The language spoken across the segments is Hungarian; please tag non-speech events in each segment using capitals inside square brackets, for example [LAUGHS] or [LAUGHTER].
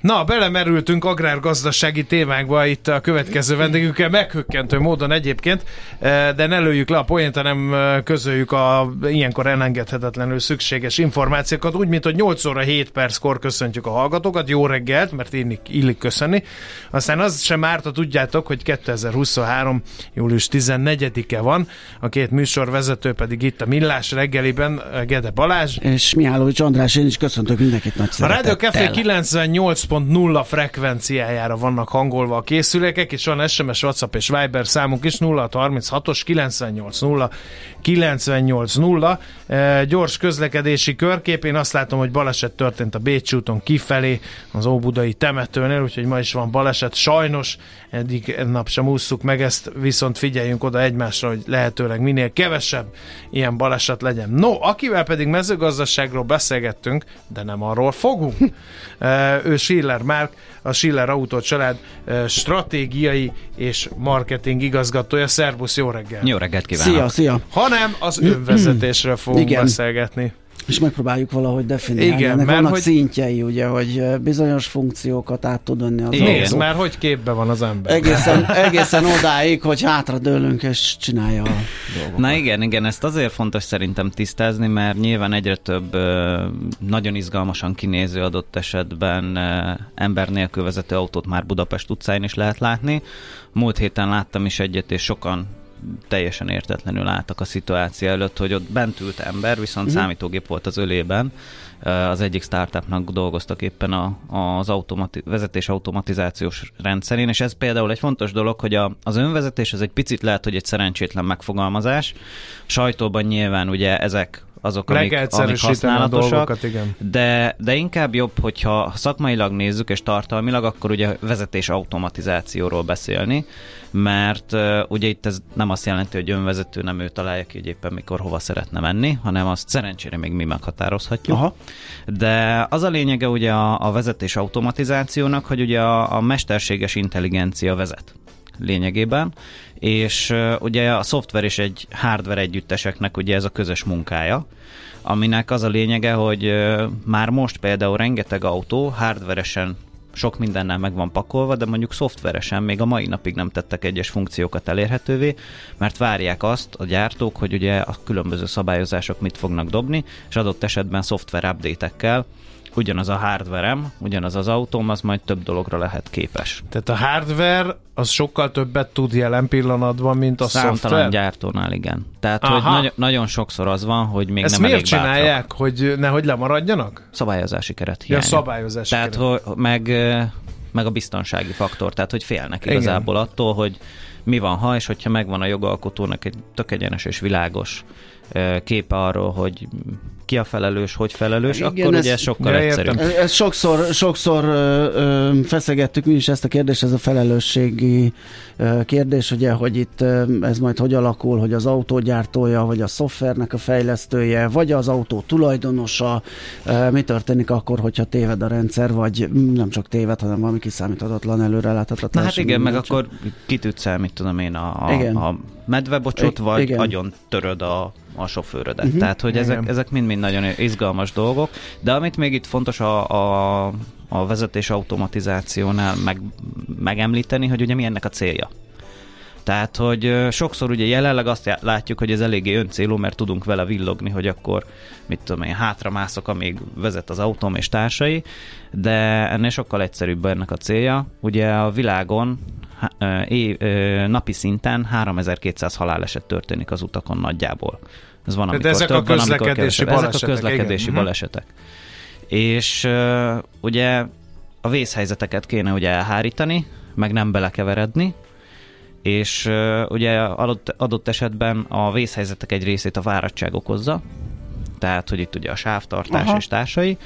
Na, belemerültünk agrárgazdasági témákba itt a következő vendégünkkel, meghökkentő módon egyébként, eh, de ne lőjük le a poént, hanem eh, közöljük a ilyenkor elengedhetetlenül szükséges információkat, úgy, mint hogy 8 óra 7 perckor köszöntjük a hallgatókat, jó reggelt, mert illik, illik köszönni. Aztán az sem árt, ha tudjátok, hogy 2023. július 14-e van, a két műsorvezető pedig itt a Millás reggeliben, eh, Gede Balázs. És Mihálovics András, én is köszöntök mindenkit nagy A Rádió Café 98 0 frekvenciájára vannak hangolva a készülékek, és van SMS, WhatsApp és Viber számunk is 0636-os 980 980. E, gyors közlekedési körkép, én azt látom, hogy baleset történt a Bécs úton kifelé, az Óbudai temetőnél, úgyhogy ma is van baleset. Sajnos eddig nap sem ússzuk meg ezt, viszont figyeljünk oda egymásra, hogy lehetőleg minél kevesebb ilyen baleset legyen. No, akivel pedig mezőgazdaságról beszélgettünk, de nem arról fogunk. E, ő Schiller Márk, a Schiller Autó család stratégiai és marketing igazgatója. Szerbusz, jó reggel! Jó reggelt kívánok! Szia, szia! Hanem az önvezetésről fogunk Igen. beszélgetni és megpróbáljuk valahogy definiálni. Igen, Ennek mert vannak hogy... szintjei, ugye, hogy bizonyos funkciókat át tud venni az Igen, autó. már hogy képbe van az ember. Egészen, [LAUGHS] egészen odáig, hogy hátra dőlünk és csinálja a dolgokat. Na igen, igen, ezt azért fontos szerintem tisztázni, mert nyilván egyre több nagyon izgalmasan kinéző adott esetben ember nélkül vezető autót már Budapest utcáin is lehet látni. Múlt héten láttam is egyet, és sokan teljesen értetlenül álltak a szituáció előtt, hogy ott bent ült ember, viszont uh-huh. számítógép volt az ölében. Az egyik startupnak dolgoztak éppen a, az automati- vezetés automatizációs rendszerén, és ez például egy fontos dolog, hogy a, az önvezetés az egy picit lehet, hogy egy szerencsétlen megfogalmazás. Sajtóban nyilván ugye ezek azok, amik, amik használatosak, dolgokat, igen. De, de inkább jobb, hogyha szakmailag nézzük és tartalmilag, akkor ugye vezetés automatizációról beszélni, mert uh, ugye itt ez nem azt jelenti, hogy önvezető nem ő találja ki, hogy éppen mikor hova szeretne menni, hanem azt szerencsére még mi meghatározhatjuk. Aha. De az a lényege ugye a, a vezetés automatizációnak, hogy ugye a, a mesterséges intelligencia vezet lényegében, és ugye a szoftver és egy hardware együtteseknek ugye ez a közös munkája, aminek az a lényege, hogy már most például rengeteg autó hardveresen sok mindennel meg van pakolva, de mondjuk szoftveresen még a mai napig nem tettek egyes funkciókat elérhetővé, mert várják azt a gyártók, hogy ugye a különböző szabályozások mit fognak dobni, és adott esetben szoftver update-ekkel ugyanaz a hardverem, ugyanaz az autóm, az majd több dologra lehet képes. Tehát a hardware az sokkal többet tud jelen pillanatban, mint a Számtalan szoftver? gyártónál, igen. Tehát, Aha. hogy nagy- nagyon sokszor az van, hogy még Ezt nem miért elég csinálják, bátrak. hogy nehogy lemaradjanak? Szabályozási keret hiánya. Ja, szabályozási Tehát, keret. hogy meg, meg a biztonsági faktor, tehát hogy félnek igazából igen. attól, hogy mi van ha, és hogyha megvan a jogalkotónak egy tök egyenes és világos képe arról, hogy ki a felelős, hogy felelős, Igen, akkor ez, ugye ez sokkal egyszerűbb. Ez sokszor, sokszor ö, ö, feszegettük mi is ezt a kérdést, ez a felelősségi ö, kérdés, ugye, hogy itt ö, ez majd hogy alakul, hogy az autógyártója, vagy a szoftvernek a fejlesztője, vagy az autó tulajdonosa, ö, mi történik akkor, hogyha téved a rendszer, vagy nem csak téved, hanem valami kiszámíthatatlan, előreláthatatlan. Na hát igen, meg csak... akkor kitűtsz el, mit tudom én, a, a, a medvebocsot, vagy igen. agyon töröd a a sofőrödet. Uh-huh. Tehát, hogy ezek, ezek mind-mind nagyon izgalmas dolgok, de amit még itt fontos a, a, a vezetés automatizációnál meg, megemlíteni, hogy ugye mi ennek a célja. Tehát, hogy sokszor ugye jelenleg azt látjuk, hogy ez eléggé öncélú, mert tudunk vele villogni, hogy akkor, mit tudom én, hátra mászok, amíg vezet az autóm és társai, de ennél sokkal egyszerűbb ennek a célja. Ugye a világon é, napi szinten 3200 haláleset történik az utakon nagyjából. Ez van, amikor ezek, több, a közlekedési van, ezek a közlekedési igen. Mhm. balesetek. És ugye a vészhelyzeteket kéne ugye elhárítani, meg nem belekeveredni, és ugye adott, adott esetben a vészhelyzetek egy részét a váradtság okozza, tehát hogy itt ugye a sávtartás Aha. és társai.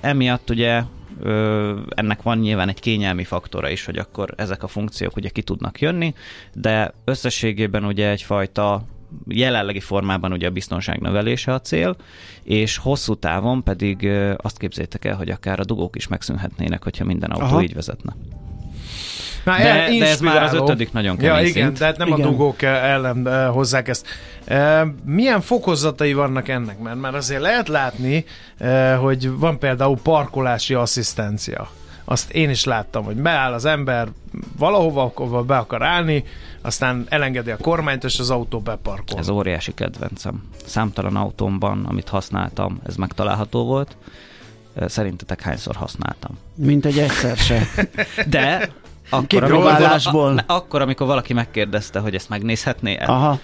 Emiatt ugye ö, ennek van nyilván egy kényelmi faktora is, hogy akkor ezek a funkciók ugye ki tudnak jönni, de összességében ugye egyfajta jelenlegi formában ugye a biztonság növelése a cél, és hosszú távon pedig azt képzétek el, hogy akár a dugók is megszűnhetnének, hogyha minden autó Aha. így vezetne. Na, de, de ez már az ötödik nagyon kemény ja, igen, szint. de hát nem igen. a dugók ellen hozzák ezt. Milyen fokozatai vannak ennek? Mert már azért lehet látni, hogy van például parkolási asszisztencia. Azt én is láttam, hogy beáll az ember valahova, ahova be akar állni, aztán elengedi a kormányt, és az autó beparkol. Ez óriási kedvencem. Számtalan autómban, amit használtam, ez megtalálható volt. Szerintetek hányszor használtam? Mint egy egyszer se. De akkor, amikor, a, akkor, amikor valaki megkérdezte, hogy ezt megnézhetné el. Aha.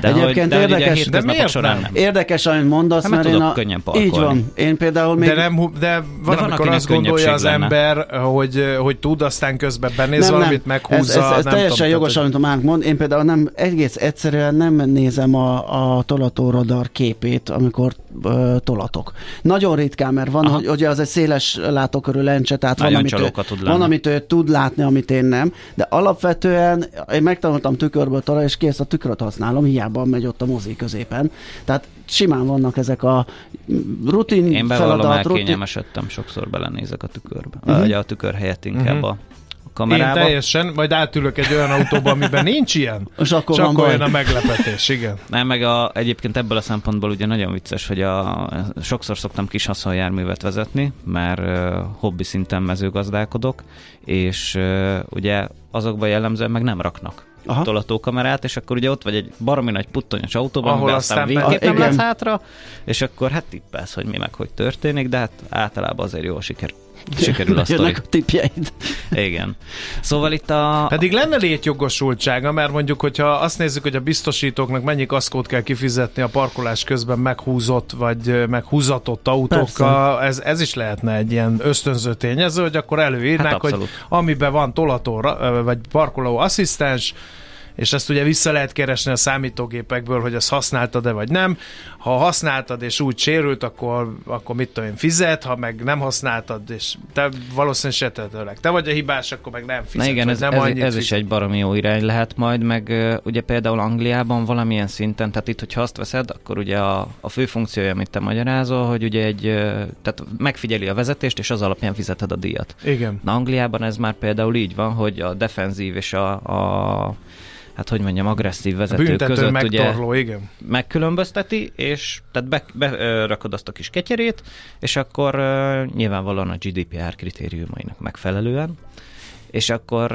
De Egyébként hogy, de érdekes, de miért során nem? Érdekes, amit mondasz, hát, mert én a... könnyen Így van. Én például még... De, nem, de van, de van amikor azt gondolja az lenne. ember, hogy, hogy tud, aztán közben benéz nem, valamit, nem. meghúzza. Ez, ez, ez nem teljesen tudom, jogos, amit a Márk mond. Én például nem, egész egyszerűen nem nézem a, a tolatóradar képét, amikor tolatok. Nagyon ritkán, mert van, hogy ugye az egy széles látókörű lencse, tehát van amit, ő, van, amit ő tud látni, amit én nem, de alapvetően én megtanultam tükörből tolni, és kész a tükröt használom, hiába megy ott a mozi középen. Tehát simán vannak ezek a rutin Én bevallom, feladat, rutin... sokszor belenézek a tükörbe. Uh-huh. Vagy a tükör helyett inkább uh-huh. a kamerába. Én teljesen, majd átülök egy olyan autóba, amiben nincs ilyen, [LAUGHS] és akkor, csak akkor jön a meglepetés, igen. Nem, meg a, egyébként ebből a szempontból ugye nagyon vicces, hogy a, sokszor szoktam kis haszonjárművet vezetni, mert uh, hobbi szinten mezőgazdálkodok, és uh, ugye azokban jellemzően meg nem raknak Aha. tolatókamerát, és akkor ugye ott vagy egy baromi nagy puttonyos autóban, Ahol aztán végképp nem lesz hátra, és akkor hát tippelsz, hogy mi meg hogy történik, de hát általában azért jól siker, sikerül a sztori. a tipjeid. Igen. Szóval itt a... Pedig lenne létjogosultsága, mert mondjuk, hogyha azt nézzük, hogy a biztosítóknak mennyi kaszkót kell kifizetni a parkolás közben meghúzott, vagy meghúzatott autókkal, ez, ez is lehetne egy ilyen ösztönző tényező, hogy akkor előírnák, hát hogy amiben van tolató, vagy parkoló asszisztens, és ezt ugye vissza lehet keresni a számítógépekből, hogy azt használtad-e vagy nem. Ha használtad és úgy sérült, akkor, akkor mit tudom én, fizet, ha meg nem használtad, és te valószínűleg se tetőleg. Te vagy a hibás, akkor meg nem fizet. Na igen, ez, nem ez, ez is egy baromi jó irány lehet majd, meg ugye például Angliában valamilyen szinten, tehát itt, hogyha azt veszed, akkor ugye a, a fő funkciója, amit te magyarázol, hogy ugye egy, tehát megfigyeli a vezetést, és az alapján fizeted a díjat. Igen. Na Angliában ez már például így van, hogy a defenzív és a, a hát hogy mondjam, agresszív vezető között megtorló, ugye igen. megkülönbözteti, és tehát berakod be, azt a kis ketyerét, és akkor uh, nyilvánvalóan a GDPR kritériumainak megfelelően, és akkor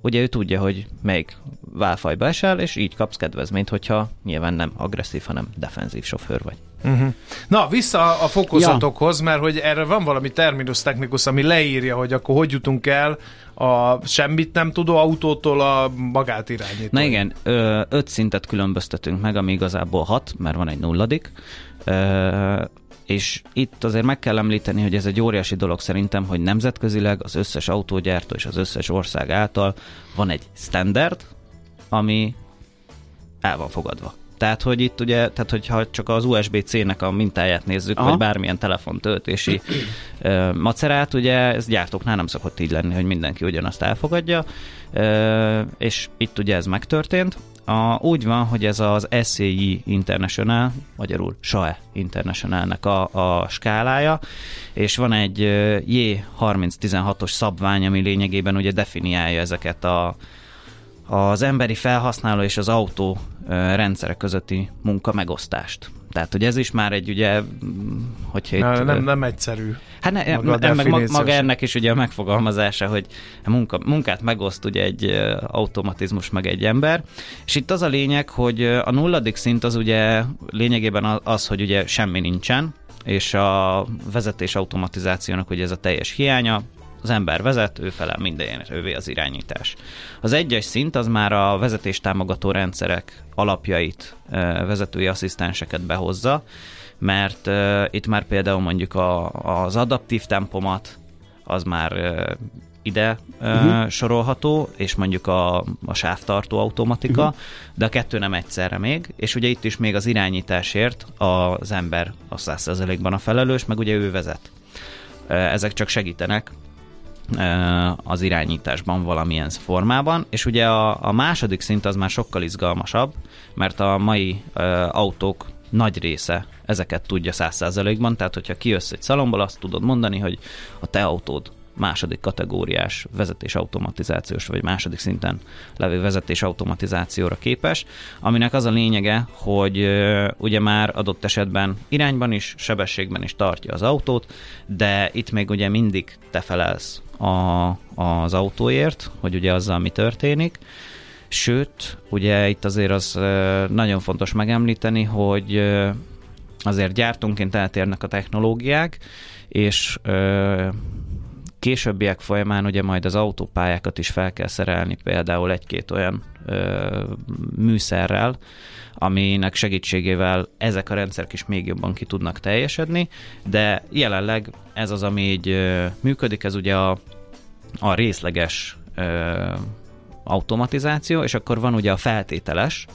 ugye ő tudja, hogy melyik válfajba esel, és így kapsz kedvezményt, hogyha nyilván nem agresszív, hanem defenzív sofőr vagy. Uh-huh. Na, vissza a fokozatokhoz, ja. mert hogy erre van valami terminus technikus, ami leírja, hogy akkor hogy jutunk el a semmit nem tudó autótól a magát irányító. Na igen, ö, öt szintet különböztetünk meg, ami igazából hat, mert van egy nulladik. Ö, és itt azért meg kell említeni, hogy ez egy óriási dolog szerintem, hogy nemzetközileg az összes autógyártó és az összes ország által van egy standard, ami el van fogadva. Tehát, hogy itt ugye, tehát hogyha csak az USB-C-nek a mintáját nézzük, Aha. vagy bármilyen telefontöltési uh, macerát, ugye ez gyártóknál nem szokott így lenni, hogy mindenki ugyanazt elfogadja, uh, és itt ugye ez megtörtént. A, úgy van, hogy ez az SCI International, magyarul SAE Internationalnek a, a skálája, és van egy J3016-os szabvány, ami lényegében ugye definiálja ezeket a az emberi felhasználó és az autó rendszere közötti munka megosztást. Tehát, hogy ez is már egy ugye, hogyha itt... Nem, nem, nem egyszerű. Hát ne, maga, meg maga ennek is ugye a megfogalmazása, hogy a munka, munkát megoszt ugye egy automatizmus meg egy ember, és itt az a lényeg, hogy a nulladik szint az ugye lényegében az, hogy ugye semmi nincsen, és a vezetés automatizációnak ugye ez a teljes hiánya, az ember vezet, ő felel mindenért, ővé az irányítás. Az egyes szint az már a vezetés támogató rendszerek alapjait, vezetői asszisztenseket behozza, mert uh, itt már például mondjuk a, az adaptív tempomat, az már uh, ide uh-huh. sorolható, és mondjuk a, a sávtartó automatika, uh-huh. de a kettő nem egyszerre még, és ugye itt is még az irányításért az ember a 100%-ban a felelős, meg ugye ő vezet. ezek csak segítenek az irányításban valamilyen formában, és ugye a, a második szint az már sokkal izgalmasabb, mert a mai autók nagy része ezeket tudja 100%-ban, tehát hogyha kijössz egy szalomból, azt tudod mondani, hogy a te autód második kategóriás vezetés automatizációs, vagy második szinten levő vezetés képes, aminek az a lényege, hogy ugye már adott esetben irányban is, sebességben is tartja az autót, de itt még ugye mindig te felelsz a, az autóért, hogy ugye azzal mi történik, Sőt, ugye itt azért az nagyon fontos megemlíteni, hogy azért gyártónként eltérnek a technológiák, és későbbiek folyamán ugye majd az autópályákat is fel kell szerelni például egy-két olyan ö, műszerrel, aminek segítségével ezek a rendszerek is még jobban ki tudnak teljesedni, de jelenleg ez az, ami így ö, működik, ez ugye a, a részleges ö, automatizáció, és akkor van ugye a feltételes,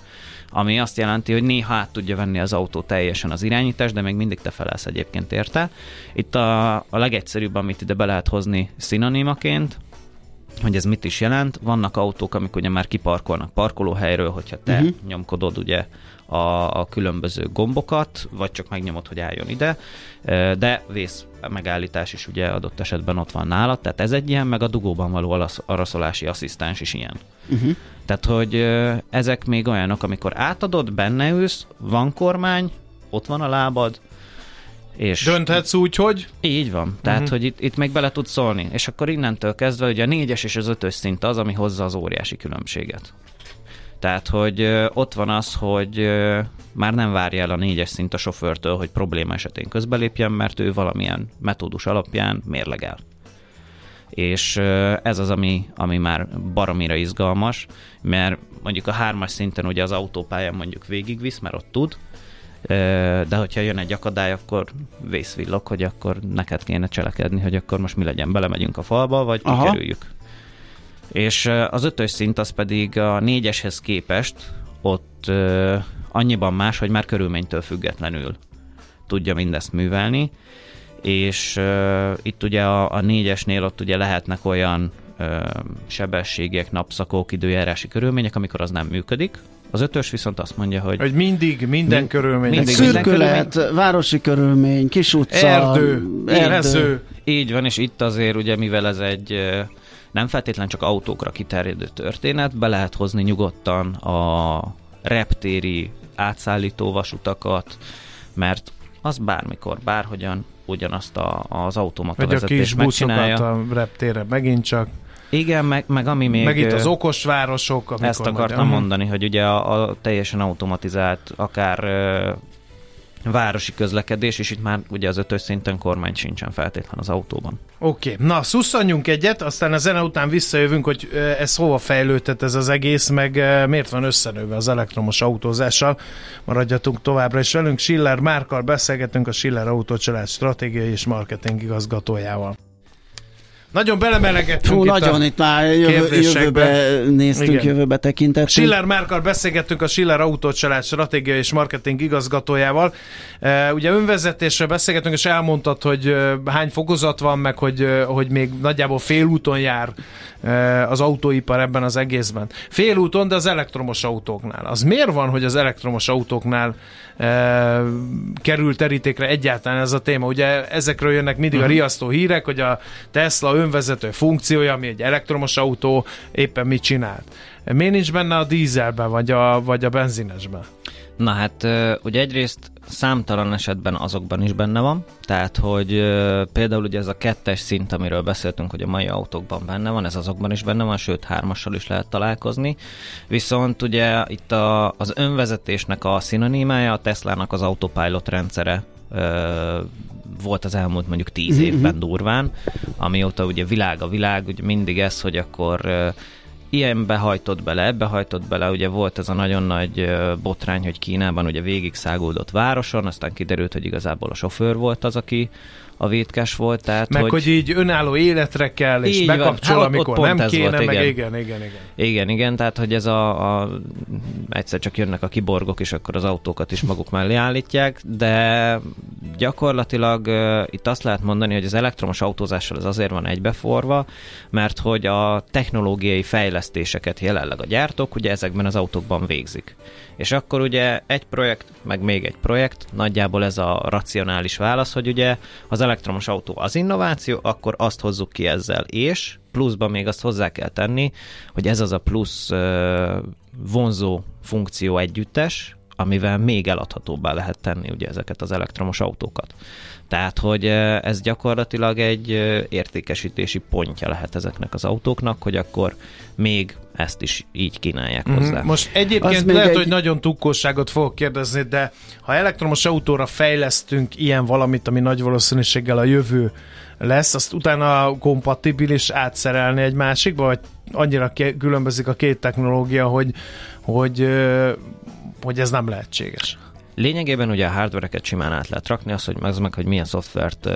ami azt jelenti, hogy néha át tudja venni az autó teljesen az irányítás, de még mindig te felelsz egyébként érte. Itt a, a legegyszerűbb, amit ide be lehet hozni szinonimaként, hogy ez mit is jelent. Vannak autók, amik ugye már kiparkolnak parkolóhelyről, hogyha te uh-huh. nyomkodod ugye a, a különböző gombokat, vagy csak megnyomod, hogy álljon ide, de vész megállítás is ugye adott esetben ott van nálad, tehát ez egy ilyen, meg a dugóban való araszolási asszisztens is ilyen. Uh-huh. Tehát, hogy ezek még olyanok, amikor átadod, benne ülsz, van kormány, ott van a lábad, és Dönthetsz úgy, hogy? Így van. Tehát, uh-huh. hogy itt, itt még bele tudsz szólni. És akkor innentől kezdve, hogy a négyes és az ötös szint az, ami hozza az óriási különbséget. Tehát, hogy ott van az, hogy már nem várja el a négyes szint a sofőrtől, hogy probléma esetén közbelépjen, mert ő valamilyen metódus alapján mérlegel. És ez az, ami, ami már baromira izgalmas, mert mondjuk a hármas szinten ugye az autópályán mondjuk végigvisz, mert ott tud, de hogyha jön egy akadály, akkor vészvillog, hogy akkor neked kéne cselekedni, hogy akkor most mi legyen, belemegyünk a falba, vagy Aha. kikerüljük. És az ötös szint az pedig a négyeshez képest ott annyiban más, hogy már körülménytől függetlenül tudja mindezt művelni, és itt ugye a, a négyesnél ott ugye lehetnek olyan sebességek, napszakok, időjárási körülmények, amikor az nem működik, az ötös viszont azt mondja, hogy... Hogy mindig, minden mi, körülmény. Mindig, Szürkület, körülmény. városi körülmény, kis utca, erdő, erdő. Így van, és itt azért ugye, mivel ez egy nem feltétlen csak autókra kiterjedő történet, be lehet hozni nyugodtan a reptéri átszállító vasutakat, mert az bármikor, bárhogyan ugyanazt a, az automata vezetés megcsinálja. a reptére megint csak. Igen, meg, meg ami még... Meg itt az okos városok. Ezt akartam mondani, hogy ugye a, a teljesen automatizált, akár városi közlekedés, és itt már ugye az ötös szinten kormány sincsen feltétlen az autóban. Oké, okay. na szusszanjunk egyet, aztán a zene után visszajövünk, hogy ez hova fejlődött ez az egész, meg miért van összenőve az elektromos autózással. Maradjatunk továbbra is velünk. Schiller Márkal beszélgetünk a Schiller Autócsalád stratégiai és marketing igazgatójával. Nagyon belemelegettünk Fú, itt nagyon itt már jövő, jövőbe néztünk, Igen. jövőbe tekintettünk. Schiller Márkal beszélgettünk a Schiller Autócsalád stratégia és marketing igazgatójával. Uh, ugye önvezetésre beszélgetünk, és elmondtad, hogy uh, hány fokozat van, meg hogy, uh, hogy még nagyjából félúton jár az autóipar ebben az egészben. Félúton, de az elektromos autóknál. Az miért van, hogy az elektromos autóknál e, kerül terítékre egyáltalán ez a téma? Ugye ezekről jönnek mindig uh-huh. a mhm. riasztó hírek, hogy a Tesla önvezető funkciója, ami egy elektromos autó, éppen mit csinált. Miért nincs benne a dízelben, vagy a, vagy a benzinesben? Na hát ugye egyrészt számtalan esetben azokban is benne van, tehát hogy például ugye ez a kettes szint, amiről beszéltünk, hogy a mai autókban benne van, ez azokban is benne van, sőt hármassal is lehet találkozni, viszont ugye itt a, az önvezetésnek a szinonimája a Teslának az autopilot rendszere volt az elmúlt mondjuk tíz mhm, évben mhm. durván, amióta ugye világ a világ, ugye mindig ez, hogy akkor ilyenbe hajtott bele, ebbe hajtott bele, ugye volt ez a nagyon nagy botrány, hogy Kínában ugye végig száguldott városon, aztán kiderült, hogy igazából a sofőr volt az, aki, a vétkes volt. Tehát, meg hogy, hogy így önálló életre kell, és így bekapcsol, hát, amikor nem kéne, volt, meg igen. igen, igen, igen. Igen, igen, tehát hogy ez a, a egyszer csak jönnek a kiborgok, és akkor az autókat is maguk mellé állítják, de gyakorlatilag uh, itt azt lehet mondani, hogy az elektromos autózással ez azért van egybeforva, mert hogy a technológiai fejlesztéseket jelenleg a gyártók ugye ezekben az autókban végzik. És akkor ugye egy projekt, meg még egy projekt, nagyjából ez a racionális válasz, hogy ugye az elektromos autó az innováció, akkor azt hozzuk ki ezzel, és pluszban még azt hozzá kell tenni, hogy ez az a plusz vonzó funkció együttes, amivel még eladhatóbbá lehet tenni ugye ezeket az elektromos autókat. Tehát, hogy ez gyakorlatilag egy értékesítési pontja lehet ezeknek az autóknak, hogy akkor még ezt is így kínálják mm-hmm. hozzá. Most egyébként lehet, egy... hogy nagyon tukkosságot fogok kérdezni, de ha elektromos autóra fejlesztünk ilyen valamit, ami nagy valószínűséggel a jövő lesz, azt utána kompatibilis átszerelni egy másikba, vagy annyira különbözik a két technológia, hogy, hogy, hogy ez nem lehetséges? Lényegében ugye a hardvereket simán át lehet rakni, az, hogy meg, meg hogy milyen szoftvert uh,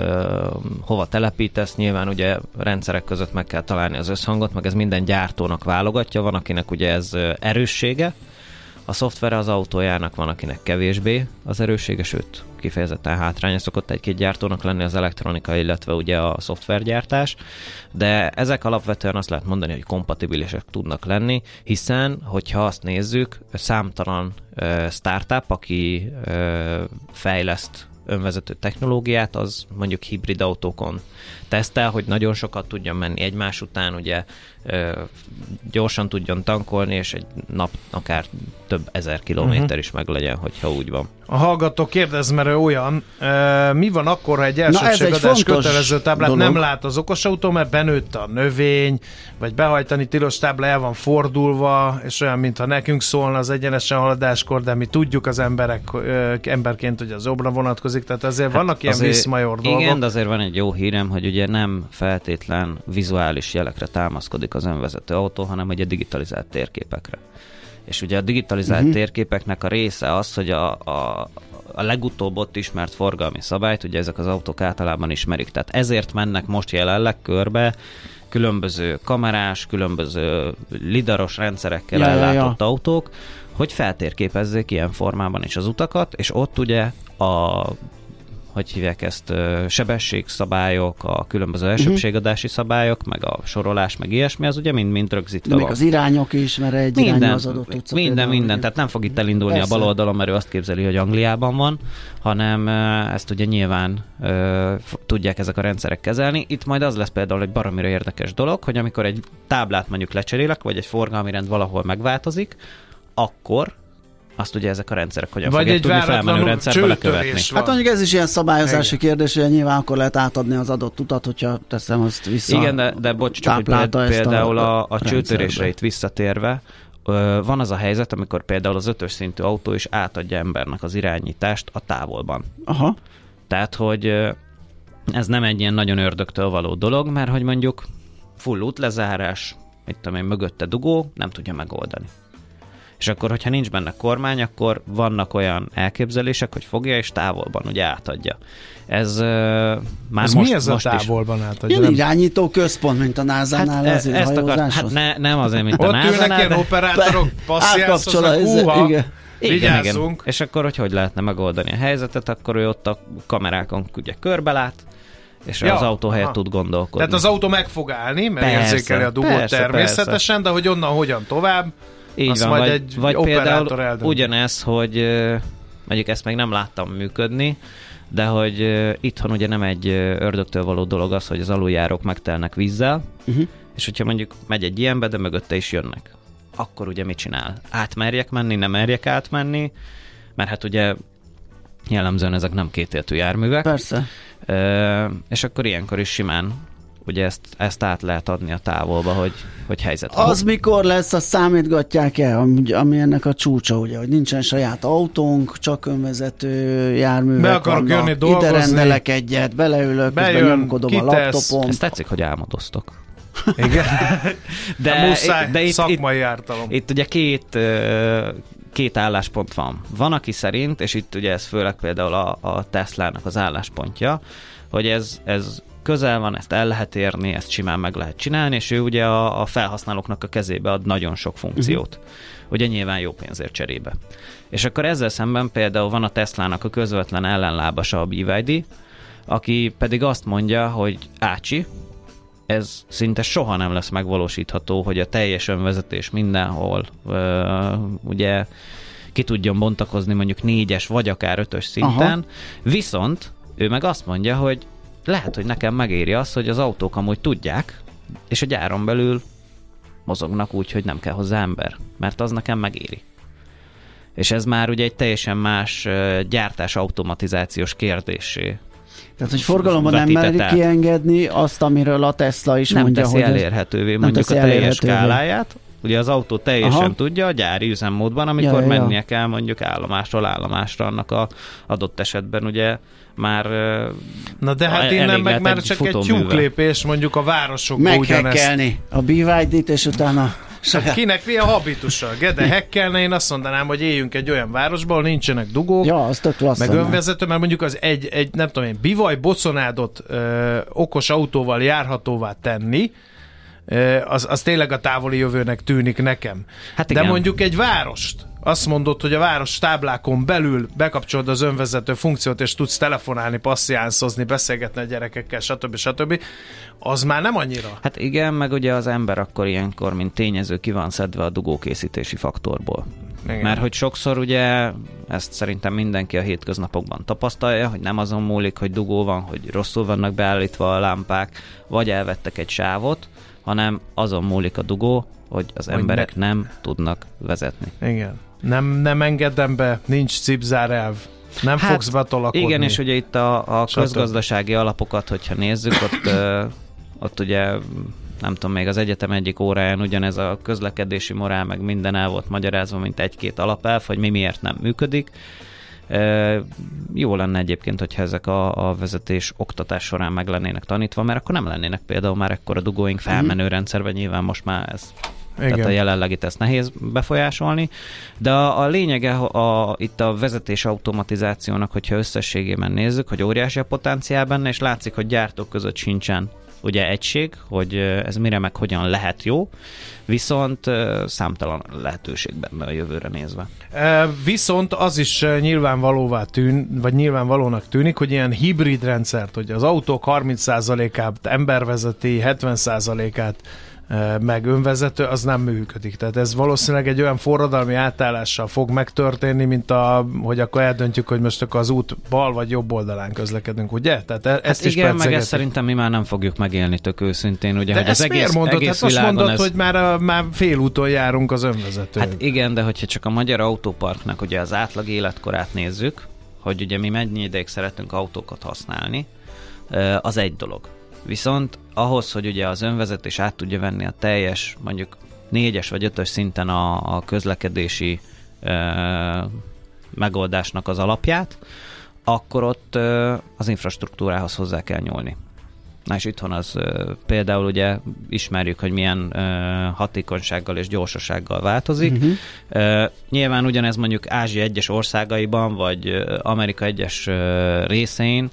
hova telepítesz, nyilván ugye rendszerek között meg kell találni az összhangot, meg ez minden gyártónak válogatja, van akinek ugye ez erőssége, a szoftvere az autójának van, akinek kevésbé az erőssége, sőt, kifejezetten hátránya szokott egy-két gyártónak lenni az elektronika, illetve ugye a szoftvergyártás, de ezek alapvetően azt lehet mondani, hogy kompatibilisek tudnak lenni, hiszen, hogyha azt nézzük, számtalan uh, startup, aki uh, fejleszt önvezető technológiát, az mondjuk hibrid autókon tesztel, hogy nagyon sokat tudjon menni egymás után, ugye gyorsan tudjon tankolni, és egy nap akár több ezer kilométer uh-huh. is meg legyen, hogyha úgy van. A hallgató kérdez, mert ő olyan, e, mi van akkor, ha egy elsőségadás kötelező táblát dolog. nem lát az okosautó, mert benőtt a növény, vagy behajtani tilos tábla el van fordulva, és olyan, mintha nekünk szólna az egyenesen haladáskor, de mi tudjuk az emberek, emberként, hogy az obra vonatkozik, tehát azért hát vannak ilyen azért, viszmajor dolgok. Igen, de azért van egy jó hírem, hogy ugye nem feltétlen vizuális jelekre támaszkodik az önvezető autó, hanem ugye digitalizált térképekre. És ugye a digitalizált uh-huh. térképeknek a része az, hogy a, a, a legutóbb ott ismert forgalmi szabályt, ugye ezek az autók általában ismerik. Tehát ezért mennek most jelenleg körbe különböző kamerás, különböző lidaros rendszerekkel ja, ellátott ja, ja. autók, hogy feltérképezzék ilyen formában is az utakat, és ott ugye a hogy hívják ezt, sebességszabályok, a különböző mhm. elsőbségadási szabályok, meg a sorolás, meg ilyesmi, az ugye mind-mind rögzítve Még az irányok is, mert egy minden, az adott utca. Minden, például, minden, tehát nem fog itt elindulni Persze. a bal oldalon, mert ő azt képzeli, hogy Angliában van, hanem ezt ugye nyilván uh, tudják ezek a rendszerek kezelni. Itt majd az lesz például egy baromira érdekes dolog, hogy amikor egy táblát mondjuk lecserélek, vagy egy forgalmi rend valahol megváltozik, akkor azt ugye ezek a rendszerek hogyan Vagy fogják tudni felmenő rendszerbe lekövetni. Hát mondjuk ez is ilyen szabályozási Igen. kérdés, hogy nyilván akkor lehet átadni az adott utat, hogyha teszem azt vissza. Igen, de, de bocs, csak hogy például a, a, a csőtörésre itt visszatérve, van az a helyzet, amikor például az ötös szintű autó is átadja embernek az irányítást a távolban. Aha. Tehát, hogy ez nem egy ilyen nagyon ördögtől való dolog, mert hogy mondjuk full útlezárás, mit tudom én, mögötte dugó, nem tudja megoldani. És akkor, hogyha nincs benne kormány, akkor vannak olyan elképzelések, hogy fogja és távolban ugye átadja. Ez uh, már ez most, mi ez most a távolban átadja? Ilyen irányító központ, mint a NASA-nál hát, az e- ezt akar, hát ne, nem azért, mint a NASA-nál. Ott ülnek ilyen operátorok, passzjátszoznak, húha, igen. Igen, igen. És akkor, hogy hogy lehetne megoldani a helyzetet, akkor ő ott a kamerákon ugye körbelát, és ja, az autó helyett aha. tud gondolkodni. Tehát az autó meg fog állni, mert persze, érzékeli a dugót persze, természetesen, persze. de hogy onnan hogyan tovább, így Azt van, majd vagy, egy vagy például eldönt. ugyanez, hogy mondjuk ezt meg nem láttam működni, de hogy uh, itthon ugye nem egy ördögtől való dolog az, hogy az aluljárók megtelnek vízzel, uh-huh. és hogyha mondjuk megy egy ilyenbe, de mögötte is jönnek, akkor ugye mit csinál? Átmerjek menni, nem merjek átmenni, mert hát ugye jellemzően ezek nem kétéltű járművek. Persze. Uh, és akkor ilyenkor is simán ugye ezt, ezt át lehet adni a távolba, hogy, hogy helyzet. Az mikor lesz, azt számítgatják el, ami ennek a csúcsa, ugye, hogy nincsen saját autónk, csak önvezető járművek Be akarok vannak, jönni dolgozni. ide rendelek egyet, beleülök, Bejön, nyomkodom a laptopom. Ez tetszik, hogy álmodoztok. [LAUGHS] Igen. [LAUGHS] De, De muszáj, de itt, szakmai itt, ártalom. itt ugye két, két álláspont van. Van, aki szerint, és itt ugye ez főleg például a, a Tesla-nak az álláspontja, hogy ez, ez közel van, ezt el lehet érni, ezt simán meg lehet csinálni, és ő ugye a, a felhasználóknak a kezébe ad nagyon sok funkciót. Uh-huh. Ugye nyilván jó pénzért cserébe. És akkor ezzel szemben például van a Tesla-nak a közvetlen ellenlábasa a BYD, aki pedig azt mondja, hogy Ácsi, ez szinte soha nem lesz megvalósítható, hogy a teljes önvezetés mindenhol ö, ugye ki tudjon bontakozni mondjuk négyes vagy akár ötös szinten, Aha. viszont ő meg azt mondja, hogy lehet, hogy nekem megéri az, hogy az autók amúgy tudják, és a gyáron belül mozognak úgy, hogy nem kell hozzá ember, mert az nekem megéri. És ez már ugye egy teljesen más gyártás automatizációs kérdésé tehát, hogy forgalomban nem merik kiengedni azt, amiről a Tesla is nem mondja, teszi hogy elérhetővé nem mondjuk teszi a teljes skáláját. Ugye az autó teljesen Aha. tudja a gyári üzemmódban, amikor ja, ja, mennie kell mondjuk állomásról állomásra annak a adott esetben ugye már Na de hát innen meg már csak egy tyúklépés mondjuk a városokban ugyanezt. a BYD-t és utána Hát kinek mi a habitusa? Gede hekkelne, én azt mondanám, hogy éljünk egy olyan városban, ahol nincsenek dugók, ja, az tök meg önvezető, mert mondjuk az egy, egy nem tudom én, bivaj boconádot ö, okos autóval járhatóvá tenni, az, az tényleg a távoli jövőnek tűnik nekem. Hát igen. De mondjuk egy várost, azt mondod, hogy a város táblákon belül bekapcsolod az önvezető funkciót, és tudsz telefonálni, passziánszozni, beszélgetni a gyerekekkel, stb. stb. Az már nem annyira. Hát igen, meg ugye az ember akkor ilyenkor, mint tényező ki van szedve a dugókészítési faktorból. Igen. Mert hogy sokszor ugye, ezt szerintem mindenki a hétköznapokban tapasztalja, hogy nem azon múlik, hogy dugó van, hogy rosszul vannak beállítva a lámpák, vagy elvettek egy sávot, hanem azon múlik a dugó, hogy az hogy emberek ne... nem tudnak vezetni. Igen. Nem, nem engedem be, nincs cipzár elv. Nem hát, fogsz betolakodni. Igen, és ugye itt a, a közgazdasági alapokat, hogyha nézzük, ott, ö, ott ugye nem tudom, még az egyetem egyik óráján ugyanez a közlekedési morál, meg minden el volt magyarázva, mint egy-két alapelv, hogy mi miért nem működik. Jó lenne egyébként, hogyha ezek a, a vezetés oktatás során meg lennének tanítva, mert akkor nem lennének például már ekkora dugóink mhm. felmenő rendszerben, nyilván most már ez igen. Tehát a jelenlegit ezt nehéz befolyásolni. De a, a lényege a, a, itt a vezetés automatizációnak, hogyha összességében nézzük, hogy óriási a potenciál benne, és látszik, hogy gyártók között sincsen ugye egység, hogy ez mire meg hogyan lehet jó, viszont számtalan lehetőség benne a jövőre nézve. Viszont az is nyilvánvalóvá tűn, vagy nyilvánvalónak tűnik, hogy ilyen hibrid rendszert, hogy az autók 30%-át ember vezeti, 70%-át meg önvezető, az nem működik. Tehát ez valószínűleg egy olyan forradalmi átállással fog megtörténni, mint a, hogy akkor eldöntjük, hogy most akkor az út bal vagy jobb oldalán közlekedünk, ugye? Tehát e- ezt hát is igen, meg ezt szerintem mi már nem fogjuk megélni tök őszintén, ugye, de hogy az egész, mondod? egész hát azt mondod, ez... hogy már, a, már úton járunk az önvezető. Hát igen, de hogyha csak a magyar autóparknak ugye az átlag életkorát nézzük, hogy ugye mi mennyi ideig szeretünk autókat használni, az egy dolog. Viszont ahhoz, hogy ugye az önvezetés át tudja venni a teljes, mondjuk négyes vagy ötös szinten a, a közlekedési e, megoldásnak az alapját, akkor ott e, az infrastruktúrához hozzá kell nyúlni. Na és itthon az e, például ugye ismerjük, hogy milyen e, hatékonysággal és gyorsasággal változik. Uh-huh. E, nyilván ugyanez mondjuk Ázsia egyes országaiban, vagy Amerika egyes e, részein,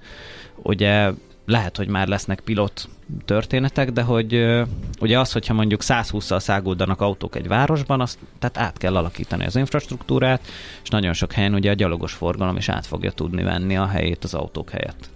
ugye lehet, hogy már lesznek pilot történetek, de hogy ugye az, hogyha mondjuk 120-szal száguldanak autók egy városban, azt tehát át kell alakítani az infrastruktúrát, és nagyon sok helyen ugye a gyalogos forgalom is át fogja tudni venni a helyét az autók helyett.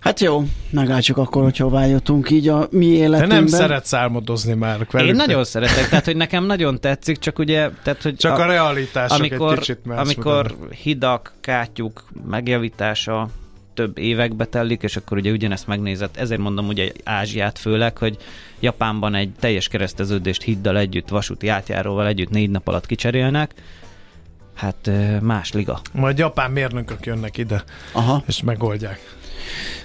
Hát jó, meglátjuk akkor, hogy hová jutunk így a mi életünkben. Te nem szeretsz álmodozni már velük. Én nagyon szeretek, tehát hogy nekem nagyon tetszik, csak ugye... Tehát, hogy csak a, a realitások amikor, egy kicsit Amikor hidak, kátyuk megjavítása, több évekbe telik, és akkor ugye ugyanezt megnézett, ezért mondom ugye Ázsiát főleg, hogy Japánban egy teljes kereszteződést hiddal együtt, vasúti átjáróval együtt négy nap alatt kicserélnek, hát más liga. Majd japán mérnökök jönnek ide, Aha. és megoldják.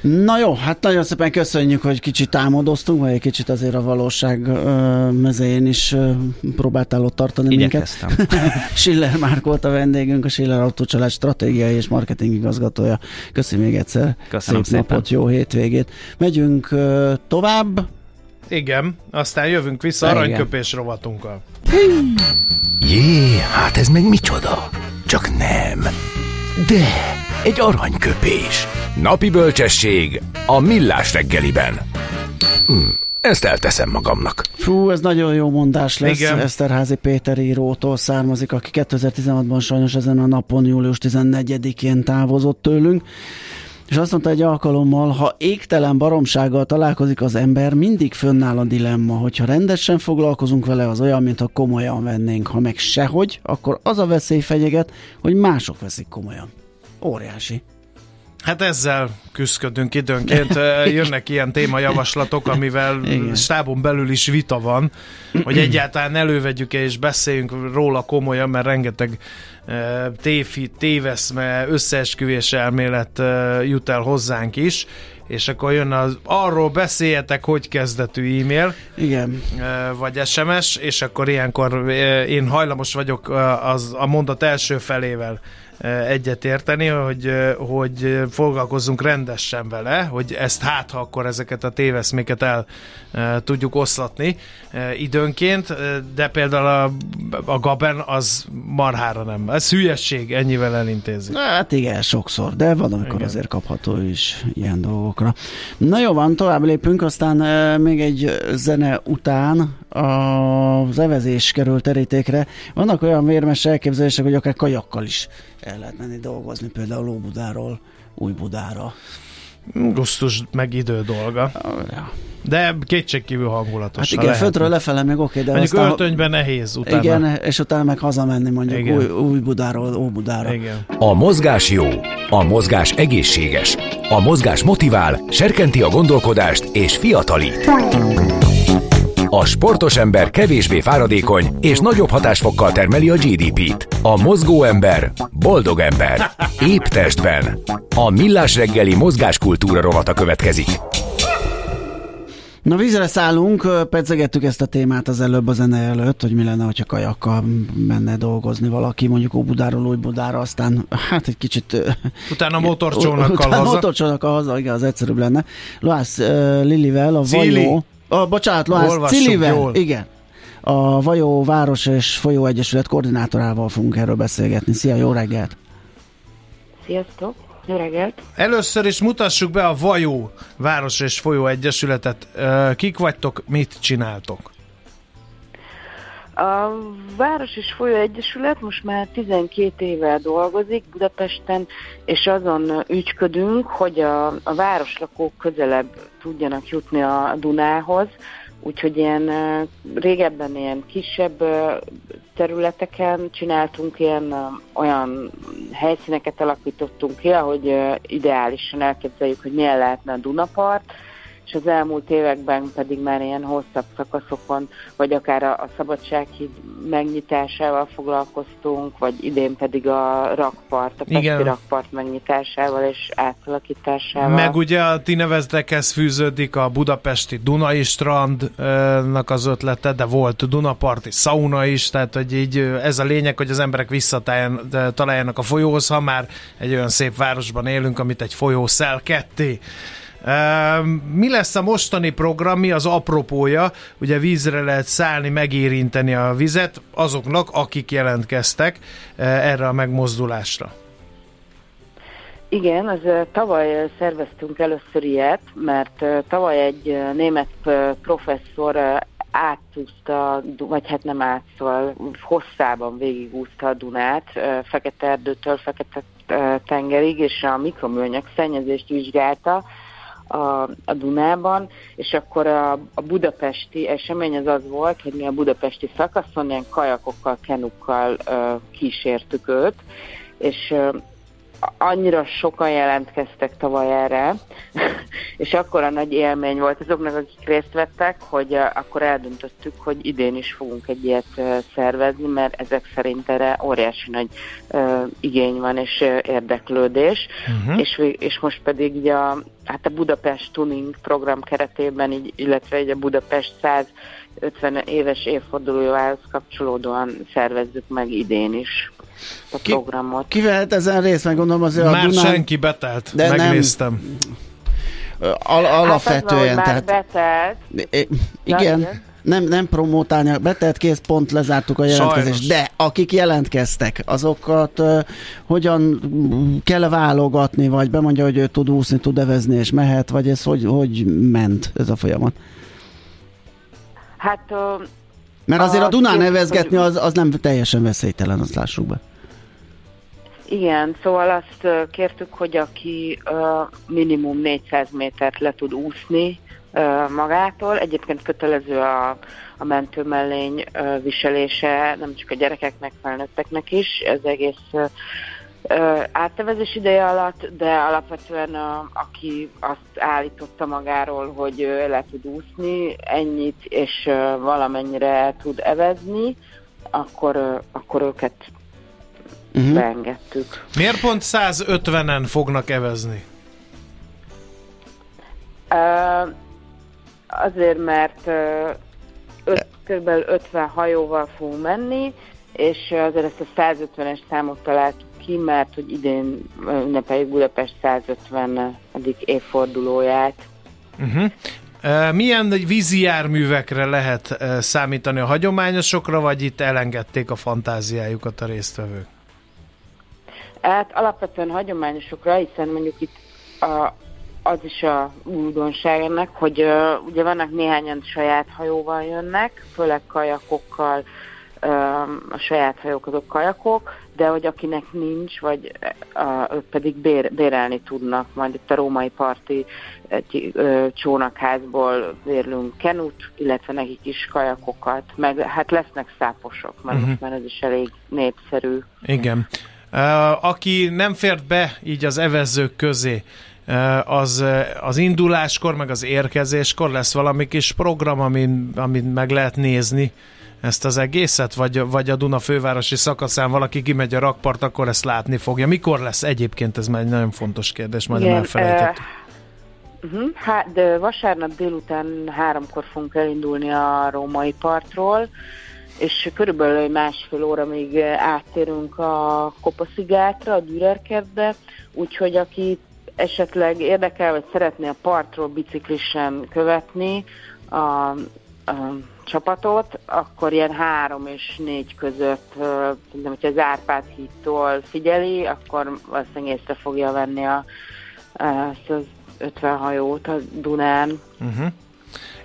Na jó, hát nagyon szépen köszönjük, hogy kicsit álmodoztunk, vagy egy kicsit azért a valóság ö, mezején is ö, próbáltál ott tartani Igyekeztem. minket. [LAUGHS] Schiller Márk volt a vendégünk, a Schiller Autócsalád stratégiai és marketing igazgatója. Köszönjük még egyszer. Köszönöm Szép szépen. napot, jó hétvégét. Megyünk ö, tovább. Igen, aztán jövünk vissza aranyköpés rovatunkkal. Jé, hát ez meg micsoda? Csak nem. De, egy aranyköpés. Napi bölcsesség a millás reggeliben. Hm, ezt elteszem magamnak. Fú, ez nagyon jó mondás lesz. Igen. Eszterházi Péter írótól származik, aki 2016-ban sajnos ezen a napon, július 14-én távozott tőlünk. És azt mondta egy alkalommal, ha égtelen baromsággal találkozik az ember, mindig fönnáll a dilemma, hogyha rendesen foglalkozunk vele, az olyan, mintha komolyan vennénk. Ha meg sehogy, akkor az a veszély fenyeget, hogy mások veszik komolyan. Óriási. Hát ezzel küzdködünk időnként, [LAUGHS] jönnek ilyen témajavaslatok, amivel Igen. stábon belül is vita van, hogy egyáltalán elővegyük-e és beszéljünk róla komolyan, mert rengeteg téfi, téveszme, összeesküvés elmélet jut el hozzánk is, és akkor jön az arról beszéljetek, hogy kezdetű e-mail, Igen. vagy SMS, és akkor ilyenkor én hajlamos vagyok az, a mondat első felével ö, egyetérteni, hogy, hogy foglalkozzunk rendesen vele, hogy ezt hát, ha akkor ezeket a téveszméket el tudjuk oszlatni időnként, de például a, a Gaben az marhára nem. Ez hülyesség, ennyivel elintézi. Hát igen, sokszor, de van, amikor Igen. azért kapható is ilyen dolgokra. Na jó van, tovább lépünk, aztán még egy zene után az evezés került terítékre. Vannak olyan vérmes elképzelések, hogy akár kajakkal is el lehet menni dolgozni, például Óbudáról Újbudára. Gusztus meg idő dolga. Ja. De kétségkívül hangulatos. Hát igen, lehet. földről lefele még oké, de Mondjuk aztán, öltönyben nehéz utána. igen, és utána meg hazamenni mondjuk Igen. új, Újbudáról Óbudára. Igen. A mozgás jó, a mozgás egészséges, a mozgás motivál, serkenti a gondolkodást és fiatalít. A sportos ember kevésbé fáradékony és nagyobb hatásfokkal termeli a GDP-t. A mozgó ember boldog ember. Épp testben. A millás reggeli mozgáskultúra rovata következik. Na vízre szállunk, pedzegettük ezt a témát az előbb a zene előtt, hogy mi lenne, hogyha kajakkal menne dolgozni valaki, mondjuk Óbudáról Újbudára, aztán hát egy kicsit... Utána motorcsónakkal utána haza. motorcsónakkal haza, igen, az egyszerűbb lenne. Loász uh, Lilivel, a Cili. Vajó... Oh, bocsánat, Olvassuk Cilivel, jól. igen. A Vajó Város és Folyó Egyesület koordinátorával fogunk erről beszélgetni. Szia, jó reggelt! Sziasztok! Jó reggelt! Először is mutassuk be a Vajó Város és Folyó Egyesületet. Kik vagytok, mit csináltok? A Város és Folyó Egyesület most már 12 éve dolgozik Budapesten, és azon ügyködünk, hogy a, a városlakók közelebb tudjanak jutni a Dunához, úgyhogy ilyen régebben ilyen kisebb területeken csináltunk ilyen olyan helyszíneket alakítottunk ki, ahogy ideálisan elképzeljük, hogy milyen lehetne a Dunapart, és az elmúlt években pedig már ilyen hosszabb szakaszokon, vagy akár a, a Szabadsághíd megnyitásával foglalkoztunk, vagy idén pedig a rakpart, a Pesti rakpart megnyitásával és átalakításával. Meg ugye a ti nevezdekhez fűződik a budapesti Dunai strandnak az ötlete, de volt Dunaparti sauna is, tehát hogy így ez a lényeg, hogy az emberek visszataláljanak a folyóhoz, ha már egy olyan szép városban élünk, amit egy folyó szel ketté. Ö, Mi lesz a mostani program, mi az apropója? Ugye vízre lehet szállni, megérinteni a vizet azoknak, akik jelentkeztek ö, erre a megmozdulásra. Igen, az ö, tavaly ö, szerveztünk először ilyet, mert tavaly egy német professzor Du- vagy hát nem át, szóval hosszában végigúzta a Dunát, Fekete Erdőtől Fekete tengerig, és a mikroműanyag szennyezést vizsgálta a, a Dunában, és akkor a, a budapesti esemény az az volt, hogy mi a budapesti szakaszon ilyen kajakokkal, kenukkal ö, kísértük őt, és annyira sokan jelentkeztek tavaly erre, [LAUGHS] és akkora nagy élmény volt azoknak, akik részt vettek, hogy uh, akkor eldöntöttük, hogy idén is fogunk egy ilyet uh, szervezni, mert ezek szerint erre óriási nagy uh, igény van és érdeklődés, Uh-huh. és, és most pedig így a, hát a Budapest Tuning program keretében, így, illetve így a Budapest 150 éves évfordulójához kapcsolódóan szervezzük meg idén is a Ki- programot. Ki vehet ezen részt, meg gondolom azért Már a Dunán... senki betelt, De nem. megnéztem. Al- alapvetően. Hát az, tehát, betelt. I- igen. Nem, nem promótálni, betelt kész, pont lezártuk a jelentkezést. Sajnos. De akik jelentkeztek, azokat uh, hogyan kell válogatni, vagy bemondja, hogy ő tud úszni, tud evezni és mehet, vagy ez hogy, hogy ment ez a folyamat? Hát ö, Mert azért a A Dunán nevezgetni az, az nem teljesen veszélytelen, azt lássuk be. Igen, szóval azt kértük, hogy aki minimum 400 métert le tud úszni magától, egyébként kötelező a, a mentőmellény viselése, nem csak a gyerekeknek, felnőtteknek is, ez egész átnevezés ideje alatt, de alapvetően a, aki azt állította magáról, hogy le tud úszni, ennyit és valamennyire tud evezni, akkor, akkor őket Uh-huh. beengedtük. Miért pont 150-en fognak evezni? Ö, azért, mert ö, öt, kb. 50 hajóval fogunk menni, és azért ezt a 150-es számot találtuk ki, mert hogy idén ünnepeljük Budapest 150. évfordulóját. Uh-huh. Milyen vízi járművekre lehet számítani a hagyományosokra, vagy itt elengedték a fantáziájukat a résztvevők? Hát alapvetően hagyományosokra, hiszen mondjuk itt a, az is a újdonság ennek, hogy uh, ugye vannak néhányan saját hajóval jönnek, főleg kajakokkal, a saját hajók azok kajakok, de hogy akinek nincs, vagy uh, ők pedig bér, bérelni tudnak, majd itt a római parti egy uh, csónakházból bérlünk kenut, illetve nekik is kajakokat, meg hát lesznek száposok, mert uh-huh. most már ez is elég népszerű. Igen. Uh, aki nem fért be így az evezők közé, uh, az, uh, az induláskor, meg az érkezéskor lesz valami kis program, amin, amin meg lehet nézni ezt az egészet, vagy, vagy a Duna fővárosi szakaszán valaki kimegy a rakpart, akkor ezt látni fogja. Mikor lesz egyébként? Ez már egy nagyon fontos kérdés, majdnem elfelejtettük. Uh-huh. Hát, de vasárnap délután háromkor fogunk elindulni a római partról, és körülbelül másfél óra még áttérünk a Kopaszigátra, a Dürerkertbe, úgyhogy aki esetleg érdekel, vagy szeretné a partról biciklisen követni a, a csapatot, akkor ilyen három és négy között, szerintem, hogyha az Árpád hídtól figyeli, akkor valószínűleg észre fogja venni a, ezt az 50 hajót a Dunán. Uh-huh.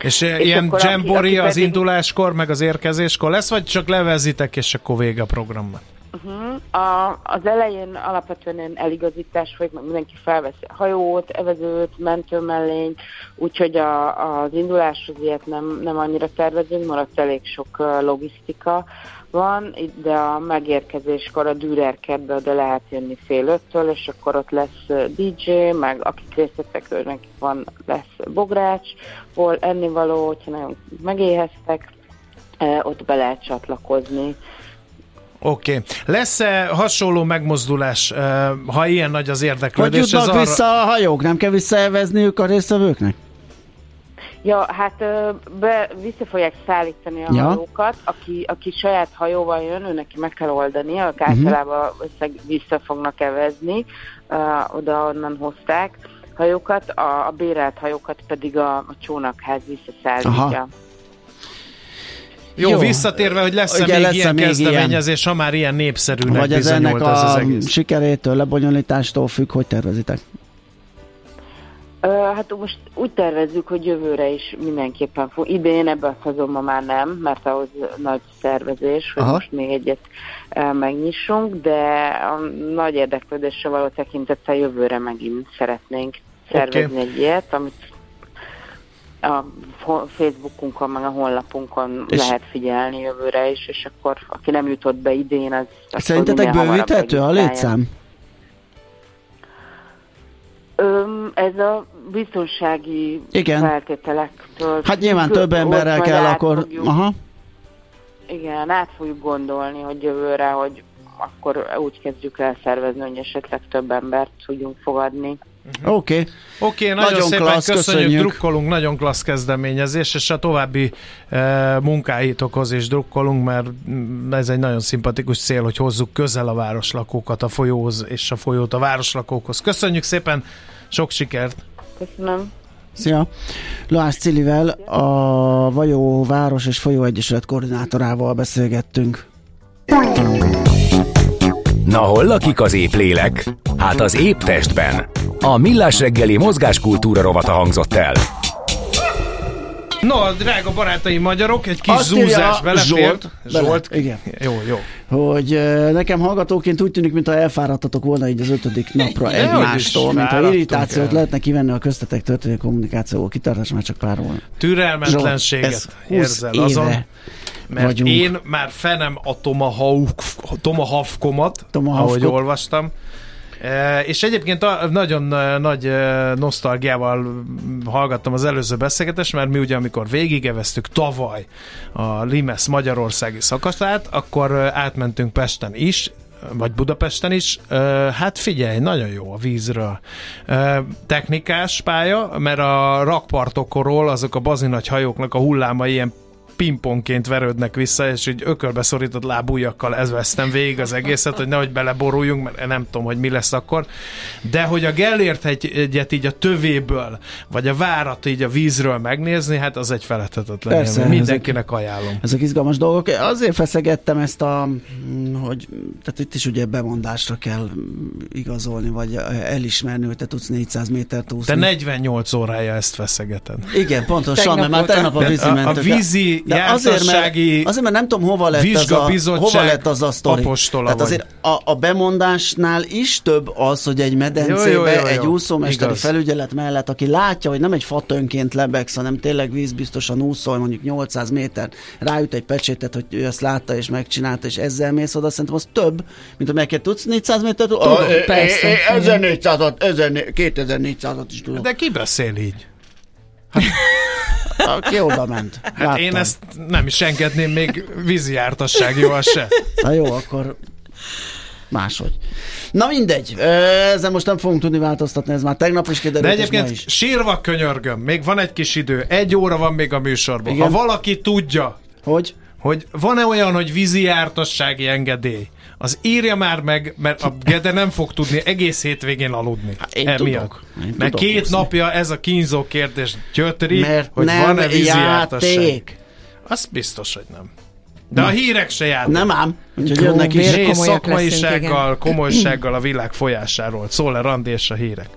És, és És ilyen jambori az pedig- induláskor, meg az érkezéskor lesz, vagy csak levezitek, és akkor vége a programnak? Uh-huh. A, az elején alapvetően ilyen eligazítás folyik, meg mindenki felveszi hajót, evezőt, mentőmellényt, úgyhogy a, az induláshoz ilyet nem, nem annyira tervezünk, maradt elég sok logisztika van, de a megérkezéskor a Dürerkertbe oda lehet jönni fél öttől, és akkor ott lesz DJ, meg akik részt vettek, őknek van, lesz bogrács, hol ennivaló, hogyha nagyon megéheztek, ott be lehet csatlakozni. Oké. Okay. Lesz-e hasonló megmozdulás, eh, ha ilyen nagy az Hogy érdeklődés? jutnak ez arra- vissza a hajók? Nem kell visszaevezniük a résztvevőknek? Ja, hát be, vissza fogják szállítani a Ja. hajókat. Aki, aki saját hajóval jön, ő neki meg kell oldani, ők uh-huh. általában vissza fognak evezni, uh, oda-onnan hozták hajókat, a, a bérelt hajókat pedig a, a csónakház visszaszállítja. Aha. Jó, Jó. visszatérve, hogy lesz-e Ugye még lesz-e ilyen még kezdeményezés, ha már ilyen népszerűnek Vagy ez ennek bizonyult ez az a egész. sikerétől, lebonyolítástól függ, hogy tervezitek? Hát most úgy tervezzük, hogy jövőre is mindenképpen fog. Idén ebben a szezonban már nem, mert ahhoz nagy szervezés, hogy Aha. most még egyet megnyissunk, de a nagy érdeklődésre való tekintettel jövőre megint szeretnénk szervezni egy ilyet, amit a Facebookunkon, meg a honlapunkon És- lehet figyelni jövőre is, és akkor aki nem jutott be idén, az... Szerintetek bővíthető a létszám? Öm, ez a biztonsági Igen. feltételektől Hát nyilván több emberrel kell akkor... fogjuk- Aha. Igen, át fogjuk gondolni, hogy jövőre, hogy akkor úgy kezdjük el szervezni, hogy esetleg több embert tudjunk fogadni. Oké. Okay. Oké, okay, nagyon, Nagyon szépen klassz, köszönjük, köszönjük. drukkolunk, nagyon klassz kezdeményezés, és a további e, munkáitokhoz is drukkolunk, mert ez egy nagyon szimpatikus cél, hogy hozzuk közel a városlakókat a folyóhoz, és a folyót a városlakókhoz. Köszönjük szépen, sok sikert! Köszönöm. Szia! Loás Cilivel, a Vajó Város és Folyó Egyesület koordinátorával beszélgettünk. Na hol lakik az épp lélek? Hát az épp testben. A Millás reggeli mozgáskultúra rovata hangzott el. No, drága barátaim magyarok, egy kis Azt zúzás belefért. Zsolt, bele, Zsolt. igen. Jó, jó. hogy eh, nekem hallgatóként úgy tűnik, mintha elfáradtatok volna így az ötödik napra is egymástól, mintha irritációt el. lehetne kivenni a köztetek történő kommunikációból. Kitartás már csak pár volna. Türelmetlenséget Zsolt, ez 20 érzel éve azon, mert vagyunk. én már fenem a Tomahawk, Tomahawkomat, ahogy olvastam. E, És egyébként nagyon e, nagy e, nosztalgiával hallgattam az előző beszélgetést, mert mi ugye amikor végigeveztük tavaly a Limes Magyarországi szakaszát, akkor átmentünk Pesten is, vagy Budapesten is, hát figyelj, nagyon jó a vízről. Technikás pálya, mert a rakpartokról azok a bazinagy hajóknak a hullámai ilyen pingpongként verődnek vissza, és így ökölbe szorított lábújakkal ez vesztem végig az egészet, hogy nehogy beleboruljunk, mert nem tudom, hogy mi lesz akkor. De hogy a Gellért egyet így a tövéből, vagy a várat így a vízről megnézni, hát az egy feledhetetlen Persze, élmény. ezek- Mindenkinek ajánlom. Ezek izgalmas dolgok. Azért feszegettem ezt a, mm, hogy tehát itt is ugye bemondásra kell igazolni, vagy elismerni, hogy te tudsz 400 métert úszni. Te 48 órája ezt feszegeted. Igen, pontosan, Tegnap mert már tegnap a vízi a- a mentők. vízi de azért, mert, azért, mert nem tudom, hova lett, ez a, hova lett az a sztori. apostola Tehát vagy. azért a, a bemondásnál is több az, hogy egy medencébe, Jó, jó, jó, jó. egy úszómesteri Igaz. felügyelet mellett, aki látja, hogy nem egy fatönként lebegsz, hanem tényleg vízbiztosan úszol, mondjuk 800 méter, ráüt egy pecsétet, hogy ő ezt látta és megcsinálta, és ezzel mész oda, szerintem az több, mint amelyeket tudsz 400 métert. Tudom, persze. 1400-at, 2400-at is tudok. De ki beszél így? Aki oda ment. Hát én ezt nem is engedném még vízi jártasságival se. Na jó, akkor máshogy. Na mindegy, ezzel most nem fogunk tudni változtatni, ez már tegnap is De kiderült, ma egyébként is. sírva könyörgöm, még van egy kis idő, egy óra van még a műsorban. Igen. Ha valaki tudja, Hogy? hogy van-e olyan, hogy vízi jártassági engedély, az írja már meg, mert a Gede nem fog tudni egész hétvégén aludni. Hát én Emiatt. tudok. Én Mert tudok két úszni. napja ez a kínzó kérdés gyötri, Mert hogy nem van-e vízi játék. Az biztos, hogy nem. De a hírek se játék. Nem ám, úgyhogy Hú, jönnek is. komolyak leszünk, szakmaisággal, komolysággal a világ folyásáról. Szól-e Randi és a hírek?